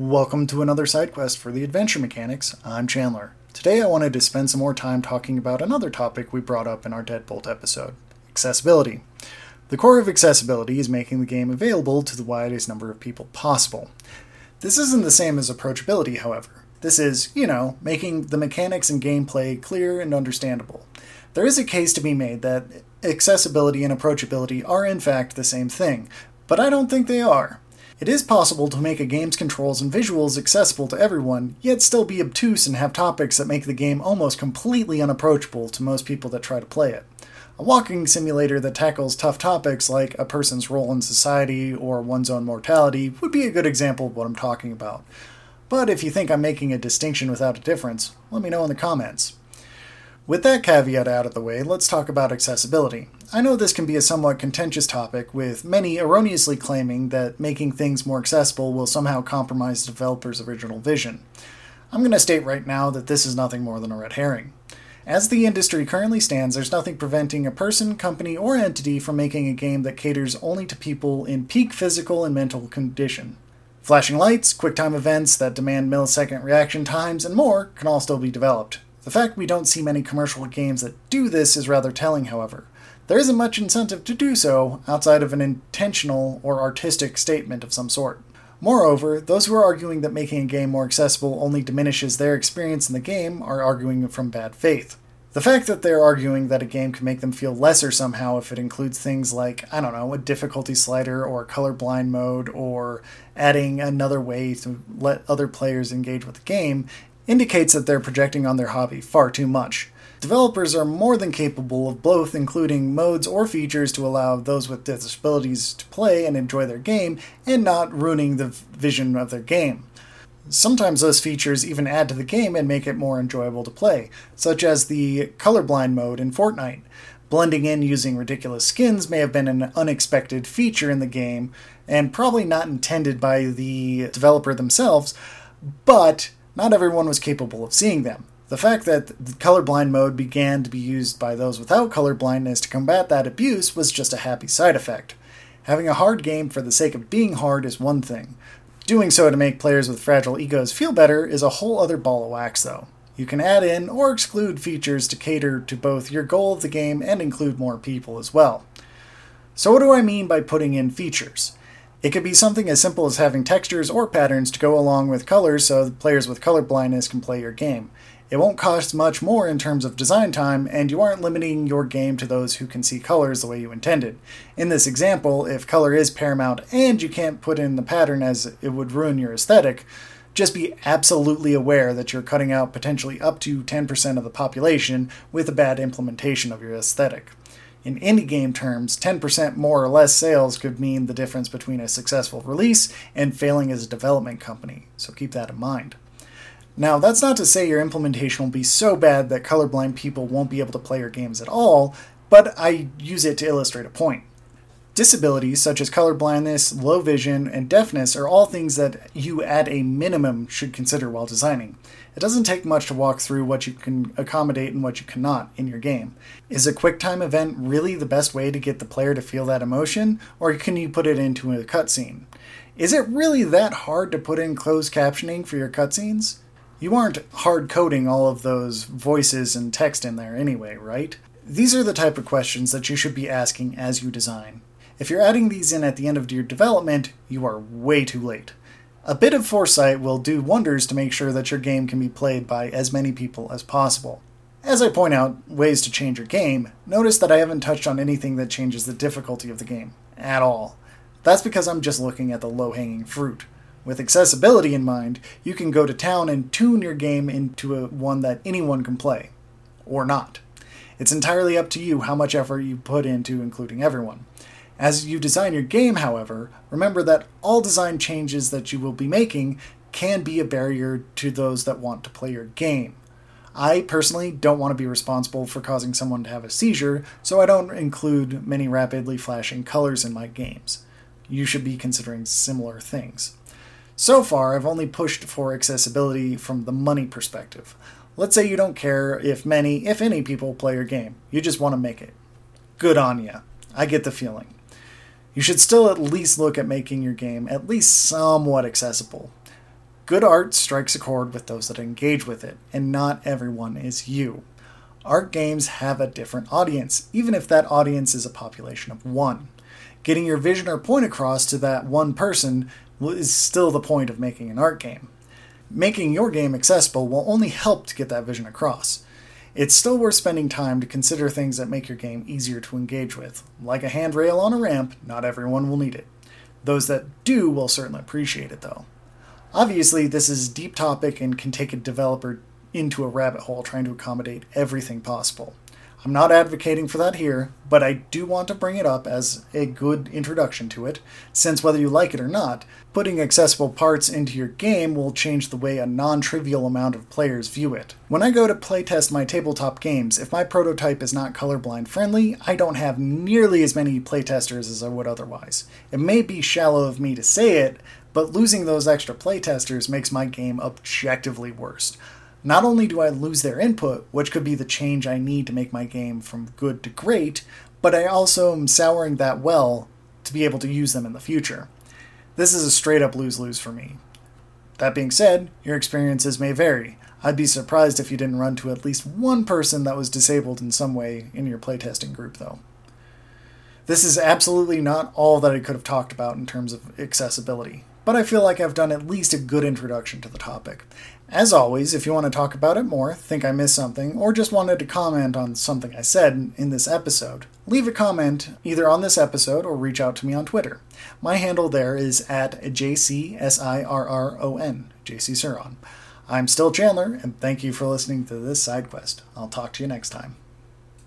Welcome to another side quest for the Adventure Mechanics. I'm Chandler. Today I wanted to spend some more time talking about another topic we brought up in our Deadbolt episode accessibility. The core of accessibility is making the game available to the widest number of people possible. This isn't the same as approachability, however. This is, you know, making the mechanics and gameplay clear and understandable. There is a case to be made that accessibility and approachability are in fact the same thing, but I don't think they are. It is possible to make a game's controls and visuals accessible to everyone, yet still be obtuse and have topics that make the game almost completely unapproachable to most people that try to play it. A walking simulator that tackles tough topics like a person's role in society or one's own mortality would be a good example of what I'm talking about. But if you think I'm making a distinction without a difference, let me know in the comments. With that caveat out of the way, let's talk about accessibility. I know this can be a somewhat contentious topic, with many erroneously claiming that making things more accessible will somehow compromise the developer's original vision. I'm going to state right now that this is nothing more than a red herring. As the industry currently stands, there's nothing preventing a person, company, or entity from making a game that caters only to people in peak physical and mental condition. Flashing lights, quick-time events that demand millisecond reaction times, and more can all still be developed. The fact we don't see many commercial games that do this is rather telling, however. There isn't much incentive to do so outside of an intentional or artistic statement of some sort. Moreover, those who are arguing that making a game more accessible only diminishes their experience in the game are arguing from bad faith. The fact that they're arguing that a game can make them feel lesser somehow if it includes things like, I don't know, a difficulty slider or a colorblind mode or adding another way to let other players engage with the game indicates that they're projecting on their hobby far too much. Developers are more than capable of both including modes or features to allow those with disabilities to play and enjoy their game and not ruining the vision of their game. Sometimes those features even add to the game and make it more enjoyable to play, such as the colorblind mode in Fortnite. Blending in using ridiculous skins may have been an unexpected feature in the game and probably not intended by the developer themselves, but not everyone was capable of seeing them. The fact that the colorblind mode began to be used by those without colorblindness to combat that abuse was just a happy side effect. Having a hard game for the sake of being hard is one thing. Doing so to make players with fragile egos feel better is a whole other ball of wax, though. You can add in or exclude features to cater to both your goal of the game and include more people as well. So, what do I mean by putting in features? It could be something as simple as having textures or patterns to go along with colors so players with color blindness can play your game. It won't cost much more in terms of design time, and you aren't limiting your game to those who can see colors the way you intended. In this example, if color is paramount and you can't put in the pattern as it would ruin your aesthetic, just be absolutely aware that you're cutting out potentially up to 10% of the population with a bad implementation of your aesthetic. In indie game terms, 10% more or less sales could mean the difference between a successful release and failing as a development company, so keep that in mind. Now, that's not to say your implementation will be so bad that colorblind people won't be able to play your games at all, but I use it to illustrate a point. Disabilities such as colorblindness, low vision, and deafness are all things that you at a minimum should consider while designing. It doesn't take much to walk through what you can accommodate and what you cannot in your game. Is a QuickTime event really the best way to get the player to feel that emotion, or can you put it into a cutscene? Is it really that hard to put in closed captioning for your cutscenes? You aren't hard coding all of those voices and text in there anyway, right? These are the type of questions that you should be asking as you design. If you're adding these in at the end of your development, you are way too late. A bit of foresight will do wonders to make sure that your game can be played by as many people as possible. As I point out ways to change your game, notice that I haven't touched on anything that changes the difficulty of the game at all. That's because I'm just looking at the low hanging fruit. With accessibility in mind, you can go to town and tune your game into a, one that anyone can play. Or not. It's entirely up to you how much effort you put into including everyone. As you design your game, however, remember that all design changes that you will be making can be a barrier to those that want to play your game. I personally don't want to be responsible for causing someone to have a seizure, so I don't include many rapidly flashing colors in my games. You should be considering similar things. So far, I've only pushed for accessibility from the money perspective. Let's say you don't care if many, if any people play your game. You just want to make it. Good on ya. I get the feeling you should still at least look at making your game at least somewhat accessible. Good art strikes a chord with those that engage with it, and not everyone is you. Art games have a different audience, even if that audience is a population of one. Getting your vision or point across to that one person is still the point of making an art game. Making your game accessible will only help to get that vision across. It's still worth spending time to consider things that make your game easier to engage with. Like a handrail on a ramp, not everyone will need it. Those that do will certainly appreciate it, though. Obviously, this is a deep topic and can take a developer into a rabbit hole trying to accommodate everything possible. I'm not advocating for that here, but I do want to bring it up as a good introduction to it, since whether you like it or not, putting accessible parts into your game will change the way a non trivial amount of players view it. When I go to playtest my tabletop games, if my prototype is not colorblind friendly, I don't have nearly as many playtesters as I would otherwise. It may be shallow of me to say it, but losing those extra playtesters makes my game objectively worse. Not only do I lose their input, which could be the change I need to make my game from good to great, but I also am souring that well to be able to use them in the future. This is a straight up lose lose for me. That being said, your experiences may vary. I'd be surprised if you didn't run to at least one person that was disabled in some way in your playtesting group, though. This is absolutely not all that I could have talked about in terms of accessibility but I feel like I've done at least a good introduction to the topic. As always, if you want to talk about it more, think I missed something, or just wanted to comment on something I said in this episode, leave a comment either on this episode or reach out to me on Twitter. My handle there is at JCSIRRON, JC I'm still Chandler, and thank you for listening to this side quest. I'll talk to you next time.